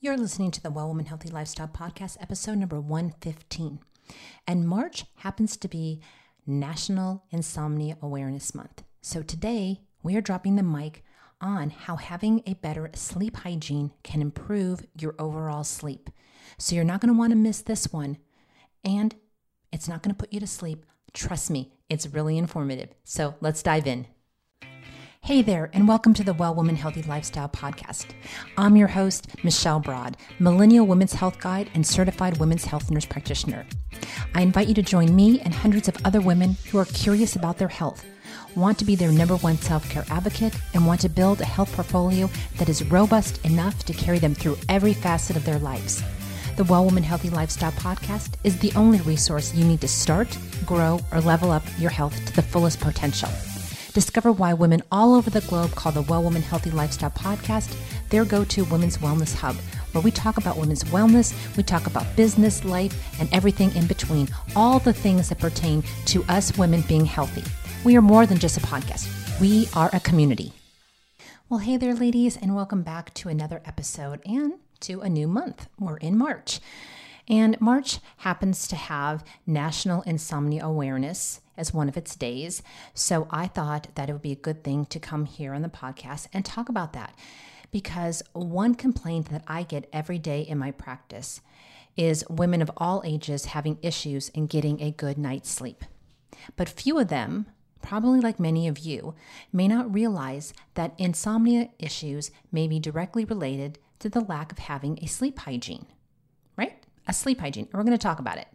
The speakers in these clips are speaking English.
You're listening to the Well Woman Healthy Lifestyle Podcast, episode number 115. And March happens to be National Insomnia Awareness Month. So today we are dropping the mic on how having a better sleep hygiene can improve your overall sleep. So you're not going to want to miss this one. And it's not going to put you to sleep. Trust me, it's really informative. So let's dive in. Hey there, and welcome to the Well Woman Healthy Lifestyle Podcast. I'm your host, Michelle Broad, Millennial Women's Health Guide and Certified Women's Health Nurse Practitioner. I invite you to join me and hundreds of other women who are curious about their health, want to be their number one self care advocate, and want to build a health portfolio that is robust enough to carry them through every facet of their lives. The Well Woman Healthy Lifestyle Podcast is the only resource you need to start, grow, or level up your health to the fullest potential. Discover why women all over the globe call the Well Woman Healthy Lifestyle podcast their go to women's wellness hub, where we talk about women's wellness, we talk about business, life, and everything in between, all the things that pertain to us women being healthy. We are more than just a podcast, we are a community. Well, hey there, ladies, and welcome back to another episode and to a new month. We're in March. And March happens to have National Insomnia Awareness as one of its days. So I thought that it would be a good thing to come here on the podcast and talk about that. Because one complaint that I get every day in my practice is women of all ages having issues in getting a good night's sleep. But few of them, probably like many of you, may not realize that insomnia issues may be directly related to the lack of having a sleep hygiene? A sleep hygiene. And we're going to talk about it.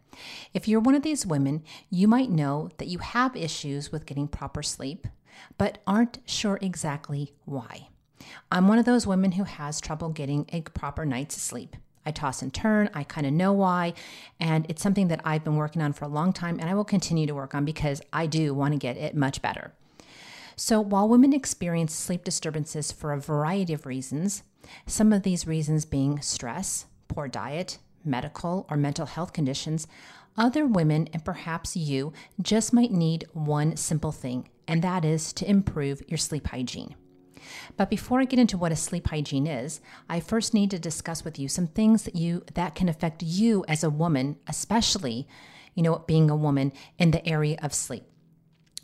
If you're one of these women, you might know that you have issues with getting proper sleep, but aren't sure exactly why. I'm one of those women who has trouble getting a proper night's sleep. I toss and turn, I kind of know why, and it's something that I've been working on for a long time and I will continue to work on because I do want to get it much better. So, while women experience sleep disturbances for a variety of reasons, some of these reasons being stress, poor diet, medical, or mental health conditions, other women, and perhaps you, just might need one simple thing, and that is to improve your sleep hygiene. But before I get into what a sleep hygiene is, I first need to discuss with you some things that you that can affect you as a woman, especially, you know, being a woman in the area of sleep.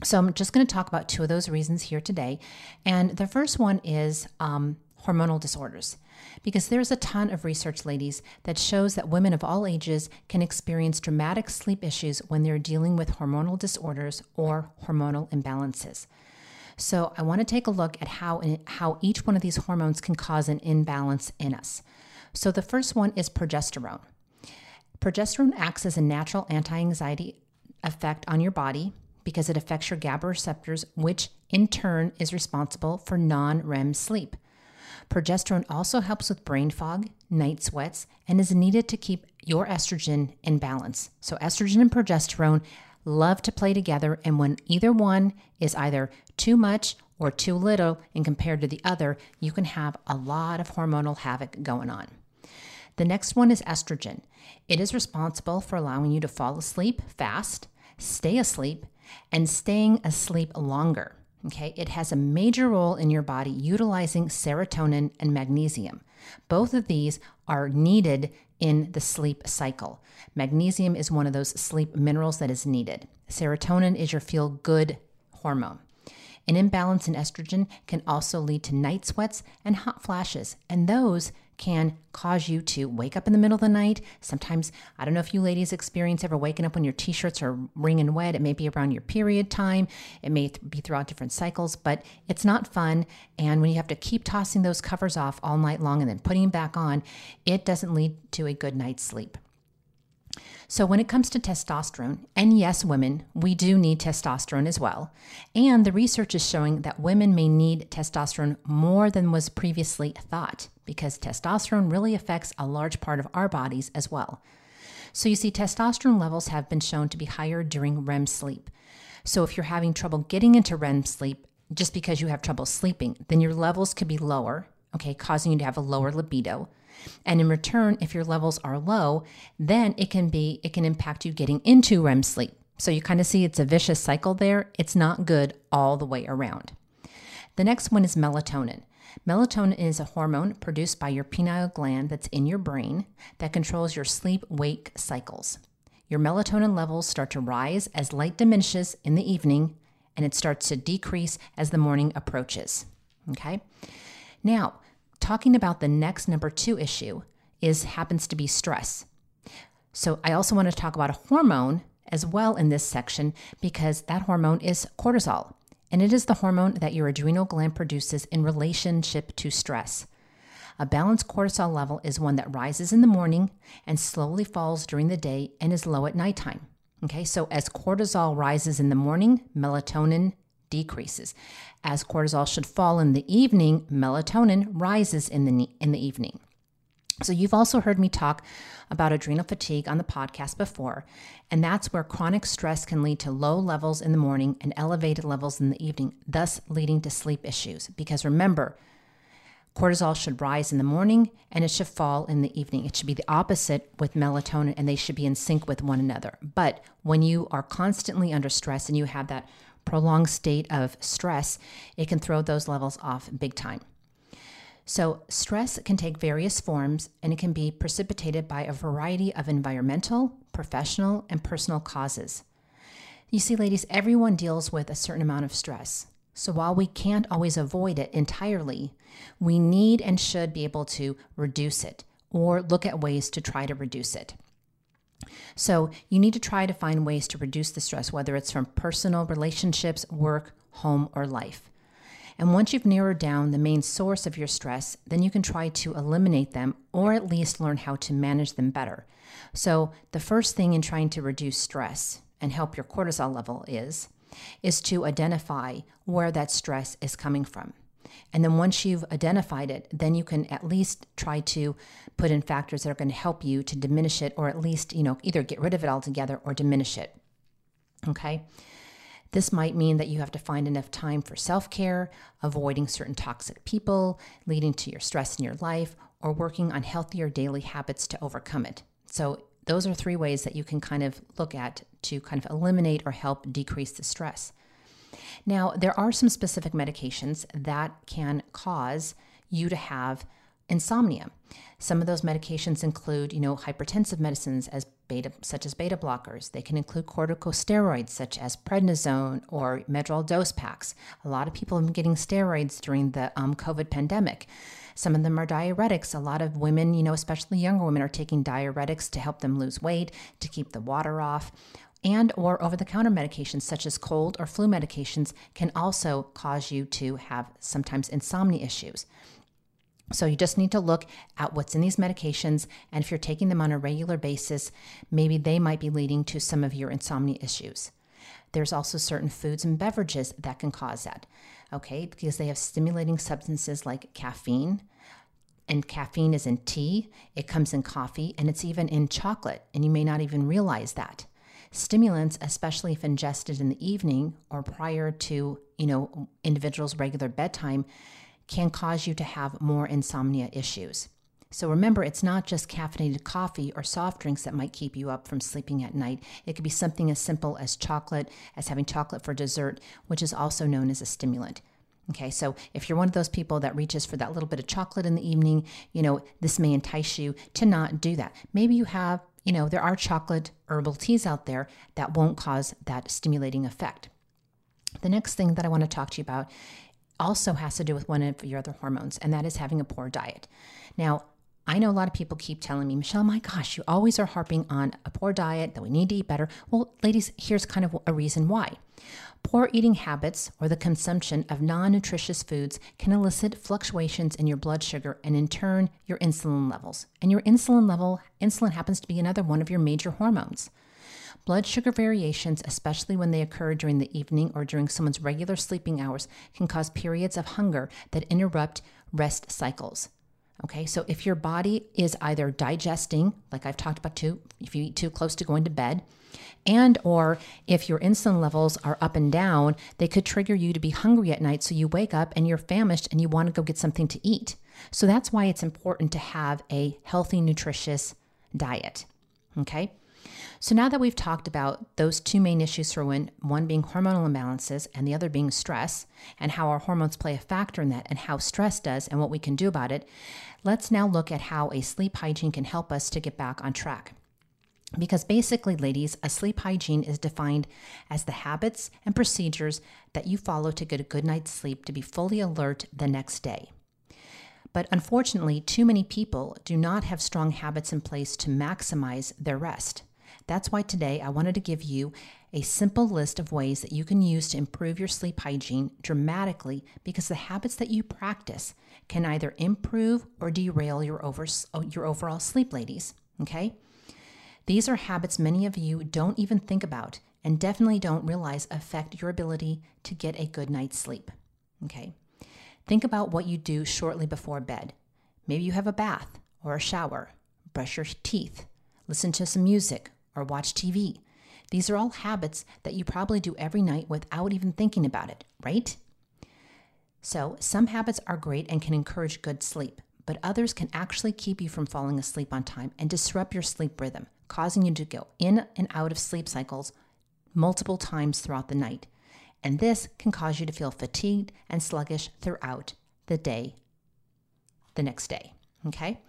So I'm just going to talk about two of those reasons here today, and the first one is um, hormonal disorders. Because there's a ton of research, ladies, that shows that women of all ages can experience dramatic sleep issues when they're dealing with hormonal disorders or hormonal imbalances. So, I want to take a look at how, how each one of these hormones can cause an imbalance in us. So, the first one is progesterone. Progesterone acts as a natural anti anxiety effect on your body because it affects your GABA receptors, which in turn is responsible for non REM sleep. Progesterone also helps with brain fog, night sweats, and is needed to keep your estrogen in balance. So, estrogen and progesterone love to play together, and when either one is either too much or too little and compared to the other, you can have a lot of hormonal havoc going on. The next one is estrogen. It is responsible for allowing you to fall asleep fast, stay asleep, and staying asleep longer. Okay, it has a major role in your body utilizing serotonin and magnesium. Both of these are needed in the sleep cycle. Magnesium is one of those sleep minerals that is needed. Serotonin is your feel good hormone. An imbalance in estrogen can also lead to night sweats and hot flashes, and those can cause you to wake up in the middle of the night. Sometimes, I don't know if you ladies experience ever waking up when your t shirts are wringing wet. It may be around your period time, it may be throughout different cycles, but it's not fun. And when you have to keep tossing those covers off all night long and then putting them back on, it doesn't lead to a good night's sleep. So, when it comes to testosterone, and yes, women, we do need testosterone as well. And the research is showing that women may need testosterone more than was previously thought because testosterone really affects a large part of our bodies as well. So, you see, testosterone levels have been shown to be higher during REM sleep. So, if you're having trouble getting into REM sleep just because you have trouble sleeping, then your levels could be lower, okay, causing you to have a lower libido. And in return, if your levels are low, then it can be it can impact you getting into REM sleep. So you kind of see it's a vicious cycle there. It's not good all the way around. The next one is melatonin. Melatonin is a hormone produced by your pineal gland that's in your brain that controls your sleep wake cycles. Your melatonin levels start to rise as light diminishes in the evening and it starts to decrease as the morning approaches. Okay? Now, talking about the next number 2 issue is happens to be stress. So, I also want to talk about a hormone as well in this section because that hormone is cortisol and it is the hormone that your adrenal gland produces in relationship to stress. A balanced cortisol level is one that rises in the morning and slowly falls during the day and is low at nighttime. Okay, so as cortisol rises in the morning, melatonin decreases. As cortisol should fall in the evening, melatonin rises in the in the evening. So, you've also heard me talk about adrenal fatigue on the podcast before, and that's where chronic stress can lead to low levels in the morning and elevated levels in the evening, thus leading to sleep issues. Because remember, cortisol should rise in the morning and it should fall in the evening. It should be the opposite with melatonin, and they should be in sync with one another. But when you are constantly under stress and you have that prolonged state of stress, it can throw those levels off big time. So, stress can take various forms and it can be precipitated by a variety of environmental, professional, and personal causes. You see, ladies, everyone deals with a certain amount of stress. So, while we can't always avoid it entirely, we need and should be able to reduce it or look at ways to try to reduce it. So, you need to try to find ways to reduce the stress, whether it's from personal relationships, work, home, or life. And once you've narrowed down the main source of your stress, then you can try to eliminate them or at least learn how to manage them better. So, the first thing in trying to reduce stress and help your cortisol level is is to identify where that stress is coming from. And then once you've identified it, then you can at least try to put in factors that are going to help you to diminish it or at least, you know, either get rid of it altogether or diminish it. Okay? This might mean that you have to find enough time for self care, avoiding certain toxic people, leading to your stress in your life, or working on healthier daily habits to overcome it. So, those are three ways that you can kind of look at to kind of eliminate or help decrease the stress. Now, there are some specific medications that can cause you to have insomnia. Some of those medications include, you know, hypertensive medicines as beta, such as beta blockers. They can include corticosteroids such as prednisone or Medrol dose packs. A lot of people have been getting steroids during the um, COVID pandemic. Some of them are diuretics. A lot of women, you know, especially younger women, are taking diuretics to help them lose weight, to keep the water off and or over-the-counter medications such as cold or flu medications can also cause you to have sometimes insomnia issues. So you just need to look at what's in these medications, and if you're taking them on a regular basis, maybe they might be leading to some of your insomnia issues. There's also certain foods and beverages that can cause that, okay, because they have stimulating substances like caffeine. And caffeine is in tea, it comes in coffee, and it's even in chocolate, and you may not even realize that. Stimulants, especially if ingested in the evening or prior to, you know, individuals' regular bedtime, can cause you to have more insomnia issues. So remember, it's not just caffeinated coffee or soft drinks that might keep you up from sleeping at night. It could be something as simple as chocolate, as having chocolate for dessert, which is also known as a stimulant. Okay, so if you're one of those people that reaches for that little bit of chocolate in the evening, you know, this may entice you to not do that. Maybe you have, you know, there are chocolate herbal teas out there that won't cause that stimulating effect. The next thing that I want to talk to you about also has to do with one of your other hormones, and that is having a poor diet. Now, I know a lot of people keep telling me, Michelle, my gosh, you always are harping on a poor diet, that we need to eat better. Well, ladies, here's kind of a reason why. Poor eating habits or the consumption of non nutritious foods can elicit fluctuations in your blood sugar and, in turn, your insulin levels. And your insulin level, insulin happens to be another one of your major hormones. Blood sugar variations, especially when they occur during the evening or during someone's regular sleeping hours, can cause periods of hunger that interrupt rest cycles. Okay, so if your body is either digesting, like I've talked about too, if you eat too close to going to bed, and or if your insulin levels are up and down, they could trigger you to be hungry at night. So you wake up and you're famished and you want to go get something to eat. So that's why it's important to have a healthy, nutritious diet. Okay. So now that we've talked about those two main issues for women, one being hormonal imbalances and the other being stress, and how our hormones play a factor in that, and how stress does and what we can do about it, let's now look at how a sleep hygiene can help us to get back on track. Because basically, ladies, a sleep hygiene is defined as the habits and procedures that you follow to get a good night's sleep to be fully alert the next day. But unfortunately, too many people do not have strong habits in place to maximize their rest. That's why today I wanted to give you a simple list of ways that you can use to improve your sleep hygiene dramatically because the habits that you practice can either improve or derail your, over, your overall sleep, ladies. Okay? These are habits many of you don't even think about and definitely don't realize affect your ability to get a good night's sleep. Okay? Think about what you do shortly before bed. Maybe you have a bath or a shower, brush your teeth, listen to some music, or watch TV. These are all habits that you probably do every night without even thinking about it, right? So, some habits are great and can encourage good sleep, but others can actually keep you from falling asleep on time and disrupt your sleep rhythm causing you to go in and out of sleep cycles multiple times throughout the night. And this can cause you to feel fatigued and sluggish throughout the day, the next day. Okay?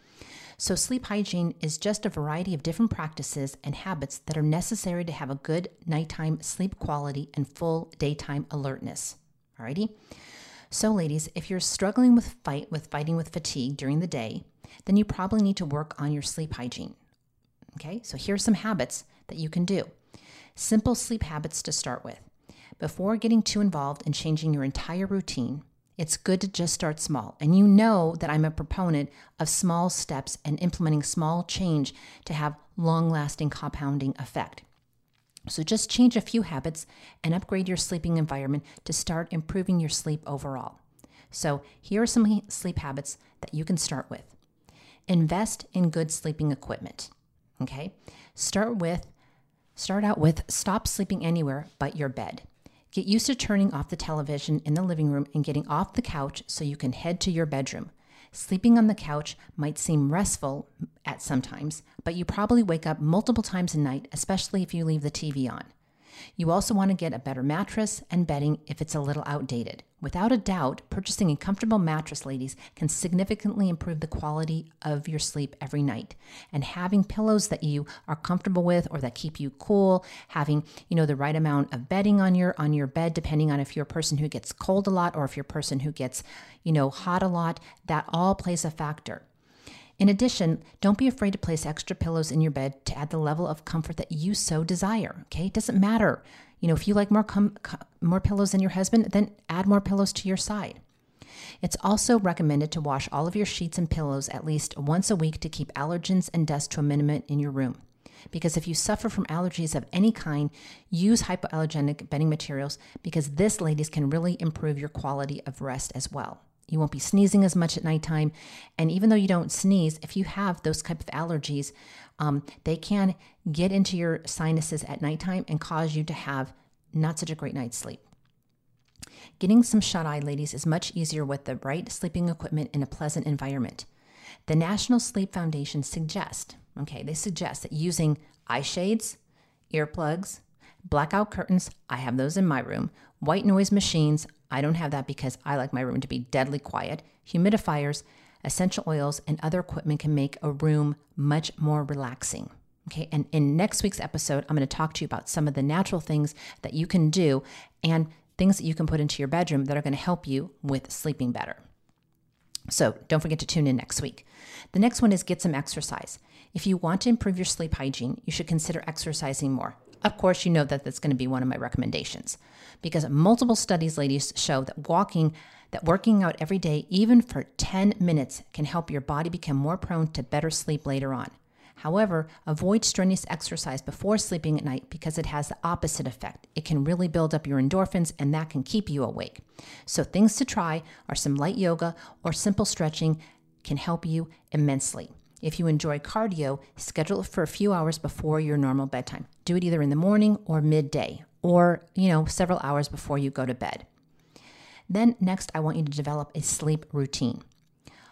So, sleep hygiene is just a variety of different practices and habits that are necessary to have a good nighttime sleep quality and full daytime alertness. Alrighty? So, ladies, if you're struggling with fight with fighting with fatigue during the day, then you probably need to work on your sleep hygiene. Okay, so here's some habits that you can do. Simple sleep habits to start with. Before getting too involved in changing your entire routine, it's good to just start small. And you know that I'm a proponent of small steps and implementing small change to have long lasting compounding effect. So just change a few habits and upgrade your sleeping environment to start improving your sleep overall. So here are some sleep habits that you can start with. Invest in good sleeping equipment. Okay? Start with start out with stop sleeping anywhere but your bed. Get used to turning off the television in the living room and getting off the couch so you can head to your bedroom. Sleeping on the couch might seem restful at sometimes, but you probably wake up multiple times a night, especially if you leave the TV on. You also want to get a better mattress and bedding if it's a little outdated. Without a doubt, purchasing a comfortable mattress, ladies, can significantly improve the quality of your sleep every night. And having pillows that you are comfortable with or that keep you cool, having, you know, the right amount of bedding on your on your bed depending on if you're a person who gets cold a lot or if you're a person who gets, you know, hot a lot, that all plays a factor. In addition, don't be afraid to place extra pillows in your bed to add the level of comfort that you so desire. Okay, it doesn't matter. You know, if you like more com- more pillows than your husband, then add more pillows to your side. It's also recommended to wash all of your sheets and pillows at least once a week to keep allergens and dust to a minimum in your room. Because if you suffer from allergies of any kind, use hypoallergenic bedding materials because this, ladies, can really improve your quality of rest as well. You won't be sneezing as much at nighttime. And even though you don't sneeze, if you have those type of allergies, um, they can get into your sinuses at nighttime and cause you to have not such a great night's sleep. Getting some shut eye, ladies, is much easier with the right sleeping equipment in a pleasant environment. The National Sleep Foundation suggests, okay, they suggest that using eye shades, earplugs, blackout curtains, I have those in my room, white noise machines, I don't have that because I like my room to be deadly quiet. Humidifiers, essential oils, and other equipment can make a room much more relaxing. Okay, and in next week's episode, I'm going to talk to you about some of the natural things that you can do and things that you can put into your bedroom that are going to help you with sleeping better. So don't forget to tune in next week. The next one is get some exercise. If you want to improve your sleep hygiene, you should consider exercising more. Of course, you know that that's going to be one of my recommendations because multiple studies, ladies, show that walking, that working out every day, even for 10 minutes, can help your body become more prone to better sleep later on. However, avoid strenuous exercise before sleeping at night because it has the opposite effect. It can really build up your endorphins and that can keep you awake. So, things to try are some light yoga or simple stretching can help you immensely. If you enjoy cardio, schedule it for a few hours before your normal bedtime. Do it either in the morning or midday or, you know, several hours before you go to bed. Then next, I want you to develop a sleep routine.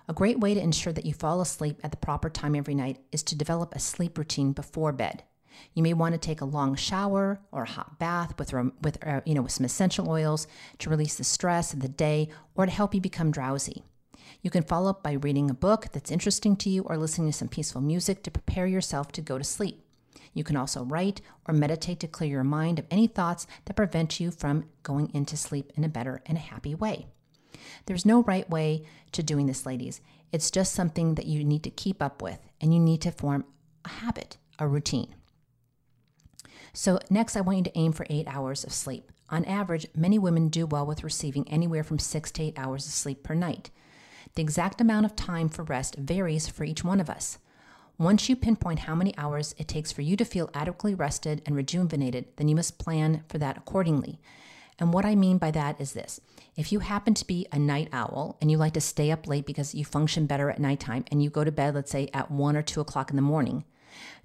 A great way to ensure that you fall asleep at the proper time every night is to develop a sleep routine before bed. You may want to take a long shower or a hot bath with, with uh, you know, with some essential oils to release the stress of the day or to help you become drowsy. You can follow up by reading a book that's interesting to you or listening to some peaceful music to prepare yourself to go to sleep. You can also write or meditate to clear your mind of any thoughts that prevent you from going into sleep in a better and a happy way. There's no right way to doing this, ladies. It's just something that you need to keep up with and you need to form a habit, a routine. So, next, I want you to aim for eight hours of sleep. On average, many women do well with receiving anywhere from six to eight hours of sleep per night. The exact amount of time for rest varies for each one of us. Once you pinpoint how many hours it takes for you to feel adequately rested and rejuvenated, then you must plan for that accordingly. And what I mean by that is this if you happen to be a night owl and you like to stay up late because you function better at nighttime and you go to bed, let's say, at one or two o'clock in the morning,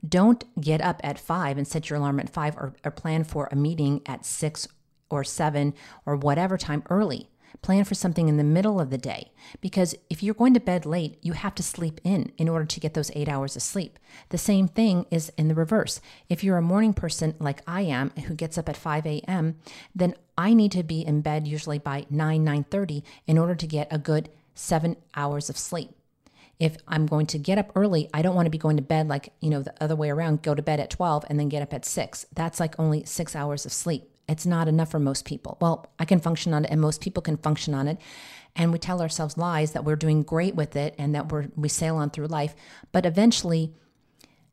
don't get up at five and set your alarm at five or, or plan for a meeting at six or seven or whatever time early. Plan for something in the middle of the day because if you're going to bed late, you have to sleep in in order to get those eight hours of sleep. The same thing is in the reverse. If you're a morning person like I am who gets up at 5 a.m., then I need to be in bed usually by 9, 9.30 in order to get a good seven hours of sleep. If I'm going to get up early, I don't want to be going to bed like, you know, the other way around, go to bed at 12 and then get up at 6. That's like only six hours of sleep. It's not enough for most people. Well, I can function on it, and most people can function on it. And we tell ourselves lies that we're doing great with it and that we're we sail on through life. But eventually,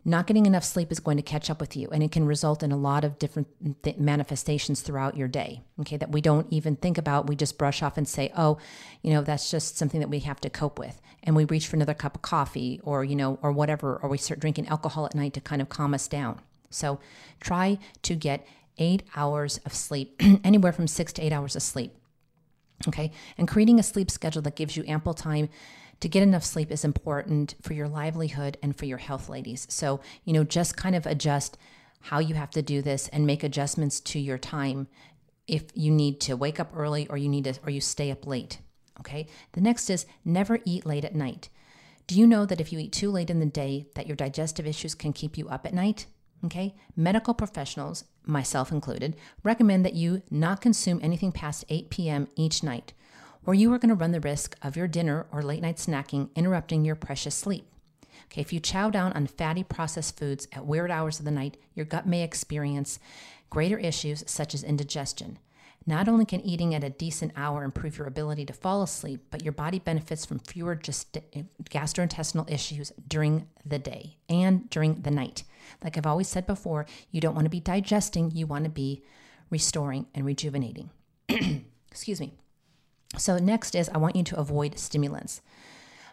not getting enough sleep is going to catch up with you, and it can result in a lot of different th- manifestations throughout your day. Okay, that we don't even think about. We just brush off and say, "Oh, you know, that's just something that we have to cope with," and we reach for another cup of coffee, or you know, or whatever, or we start drinking alcohol at night to kind of calm us down. So, try to get eight hours of sleep, anywhere from six to eight hours of sleep. Okay. And creating a sleep schedule that gives you ample time to get enough sleep is important for your livelihood and for your health, ladies. So, you know, just kind of adjust how you have to do this and make adjustments to your time if you need to wake up early or you need to or you stay up late. Okay? The next is never eat late at night. Do you know that if you eat too late in the day that your digestive issues can keep you up at night? Okay? Medical professionals, myself included, recommend that you not consume anything past 8 p.m. each night, or you are going to run the risk of your dinner or late night snacking interrupting your precious sleep. Okay, if you chow down on fatty processed foods at weird hours of the night, your gut may experience greater issues such as indigestion. Not only can eating at a decent hour improve your ability to fall asleep, but your body benefits from fewer just eh, gastrointestinal issues during the day and during the night. Like I've always said before, you don't want to be digesting, you want to be restoring and rejuvenating. Excuse me. So, next is I want you to avoid stimulants.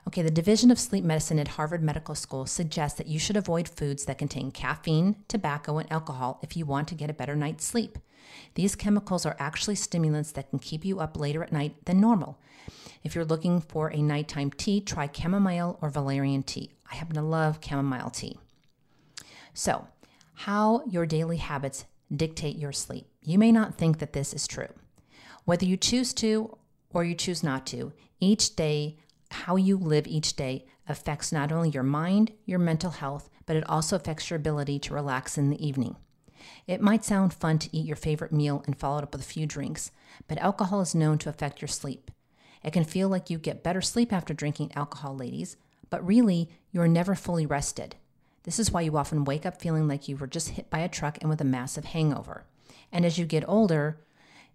Okay, the Division of Sleep Medicine at Harvard Medical School suggests that you should avoid foods that contain caffeine, tobacco, and alcohol if you want to get a better night's sleep. These chemicals are actually stimulants that can keep you up later at night than normal. If you're looking for a nighttime tea, try chamomile or valerian tea. I happen to love chamomile tea. So, how your daily habits dictate your sleep. You may not think that this is true. Whether you choose to or you choose not to, each day, how you live each day affects not only your mind, your mental health, but it also affects your ability to relax in the evening. It might sound fun to eat your favorite meal and follow it up with a few drinks, but alcohol is known to affect your sleep. It can feel like you get better sleep after drinking alcohol, ladies, but really, you're never fully rested. This is why you often wake up feeling like you were just hit by a truck and with a massive hangover. And as you get older,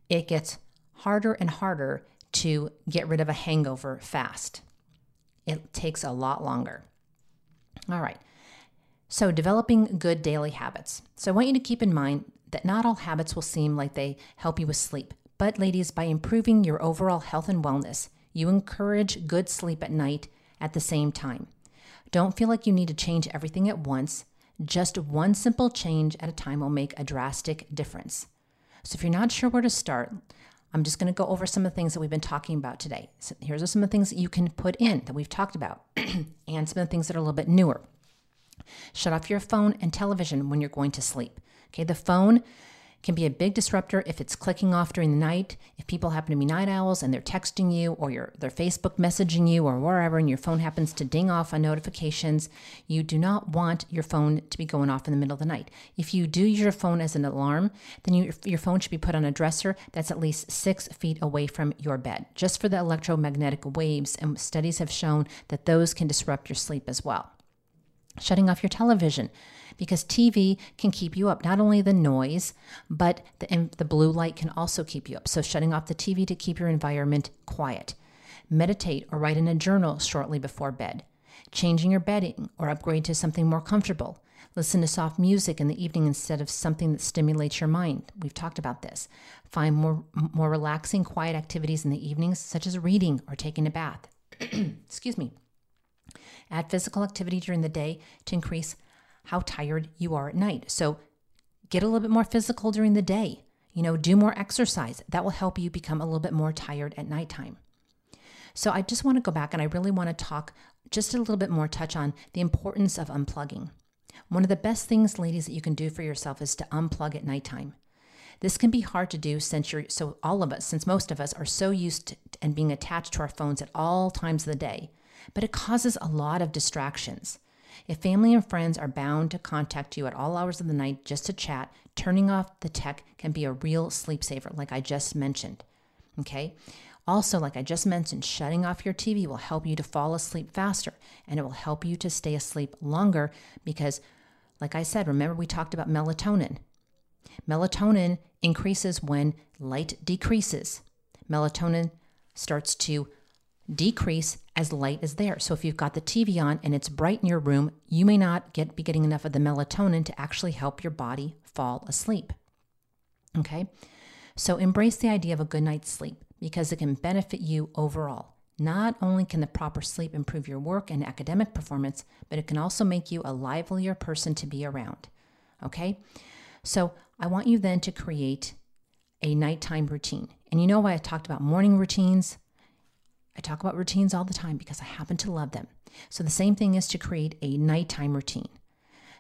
it gets harder and harder to get rid of a hangover fast. It takes a lot longer. All right. So, developing good daily habits. So, I want you to keep in mind that not all habits will seem like they help you with sleep. But, ladies, by improving your overall health and wellness, you encourage good sleep at night at the same time. Don't feel like you need to change everything at once. Just one simple change at a time will make a drastic difference. So, if you're not sure where to start, I'm just going to go over some of the things that we've been talking about today. So, here's some of the things that you can put in that we've talked about, and some of the things that are a little bit newer. Shut off your phone and television when you're going to sleep. Okay, the phone can be a big disruptor if it's clicking off during the night. If people happen to be night owls and they're texting you or you're, they're Facebook messaging you or wherever, and your phone happens to ding off on notifications, you do not want your phone to be going off in the middle of the night. If you do use your phone as an alarm, then you, your phone should be put on a dresser that's at least six feet away from your bed, just for the electromagnetic waves. And studies have shown that those can disrupt your sleep as well. Shutting off your television because TV can keep you up. Not only the noise, but the, the blue light can also keep you up. So, shutting off the TV to keep your environment quiet. Meditate or write in a journal shortly before bed. Changing your bedding or upgrade to something more comfortable. Listen to soft music in the evening instead of something that stimulates your mind. We've talked about this. Find more, more relaxing, quiet activities in the evenings, such as reading or taking a bath. Excuse me. Add physical activity during the day to increase how tired you are at night. So get a little bit more physical during the day. You know, do more exercise. That will help you become a little bit more tired at nighttime. So I just want to go back and I really want to talk just a little bit more, touch on the importance of unplugging. One of the best things, ladies, that you can do for yourself is to unplug at nighttime. This can be hard to do since you're so all of us, since most of us are so used to and being attached to our phones at all times of the day, but it causes a lot of distractions. If family and friends are bound to contact you at all hours of the night just to chat, turning off the tech can be a real sleep saver, like I just mentioned. Okay? Also, like I just mentioned, shutting off your TV will help you to fall asleep faster and it will help you to stay asleep longer because, like I said, remember we talked about melatonin. Melatonin increases when light decreases. Melatonin starts to decrease as light is there. So if you've got the TV on and it's bright in your room, you may not get be getting enough of the melatonin to actually help your body fall asleep. Okay? So embrace the idea of a good night's sleep because it can benefit you overall. Not only can the proper sleep improve your work and academic performance, but it can also make you a livelier person to be around. Okay? So I want you then to create a nighttime routine. And you know why I talked about morning routines? I talk about routines all the time because I happen to love them. So the same thing is to create a nighttime routine.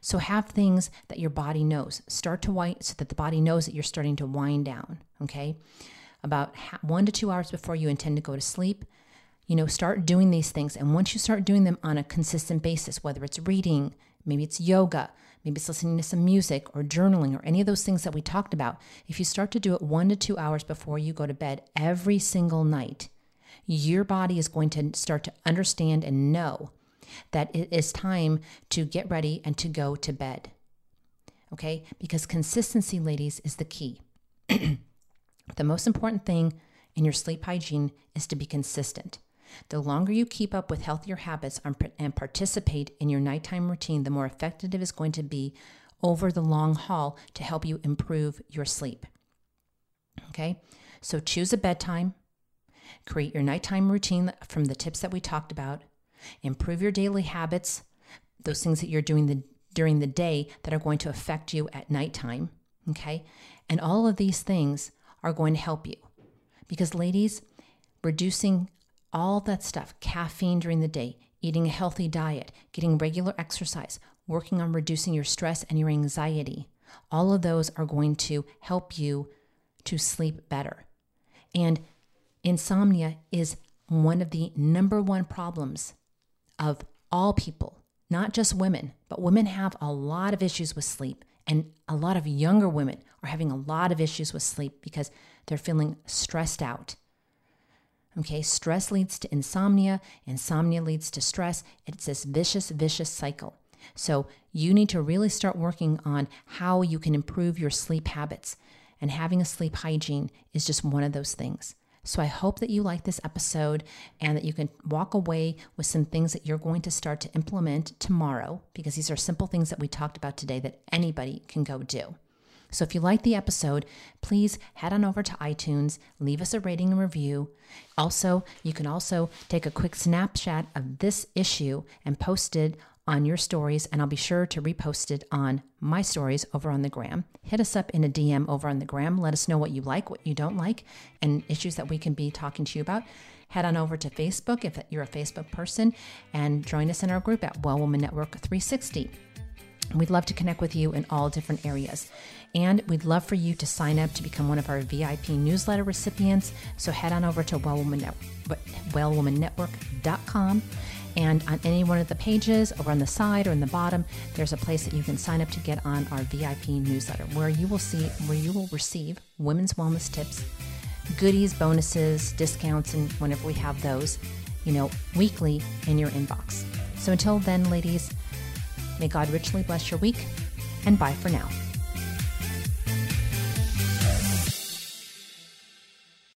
So have things that your body knows. Start to wind so that the body knows that you're starting to wind down, okay? About one to two hours before you intend to go to sleep, you know, start doing these things. And once you start doing them on a consistent basis, whether it's reading, maybe it's yoga, maybe it's listening to some music or journaling or any of those things that we talked about, if you start to do it one to two hours before you go to bed every single night, your body is going to start to understand and know that it is time to get ready and to go to bed. Okay? Because consistency, ladies, is the key. the most important thing in your sleep hygiene is to be consistent. The longer you keep up with healthier habits and participate in your nighttime routine, the more effective it is going to be over the long haul to help you improve your sleep. Okay? So choose a bedtime Create your nighttime routine from the tips that we talked about. Improve your daily habits, those things that you're doing the, during the day that are going to affect you at nighttime. Okay. And all of these things are going to help you. Because, ladies, reducing all that stuff, caffeine during the day, eating a healthy diet, getting regular exercise, working on reducing your stress and your anxiety, all of those are going to help you to sleep better. And Insomnia is one of the number one problems of all people, not just women, but women have a lot of issues with sleep. And a lot of younger women are having a lot of issues with sleep because they're feeling stressed out. Okay, stress leads to insomnia, insomnia leads to stress. It's this vicious, vicious cycle. So, you need to really start working on how you can improve your sleep habits. And having a sleep hygiene is just one of those things. So I hope that you like this episode and that you can walk away with some things that you're going to start to implement tomorrow because these are simple things that we talked about today that anybody can go do. So if you like the episode, please head on over to iTunes, leave us a rating and review. Also, you can also take a quick snapshot of this issue and post it on your stories, and I'll be sure to repost it on my stories over on the gram. Hit us up in a DM over on the gram. Let us know what you like, what you don't like, and issues that we can be talking to you about. Head on over to Facebook if you're a Facebook person and join us in our group at Well Woman Network 360. We'd love to connect with you in all different areas. And we'd love for you to sign up to become one of our VIP newsletter recipients. So head on over to wellwoman. wellwomannetwork.com. And on any one of the pages, over on the side or in the bottom, there's a place that you can sign up to get on our VIP newsletter, where you will see where you will receive women's wellness tips, goodies, bonuses, discounts, and whenever we have those, you know, weekly in your inbox. So until then, ladies, may God richly bless your week, and bye for now.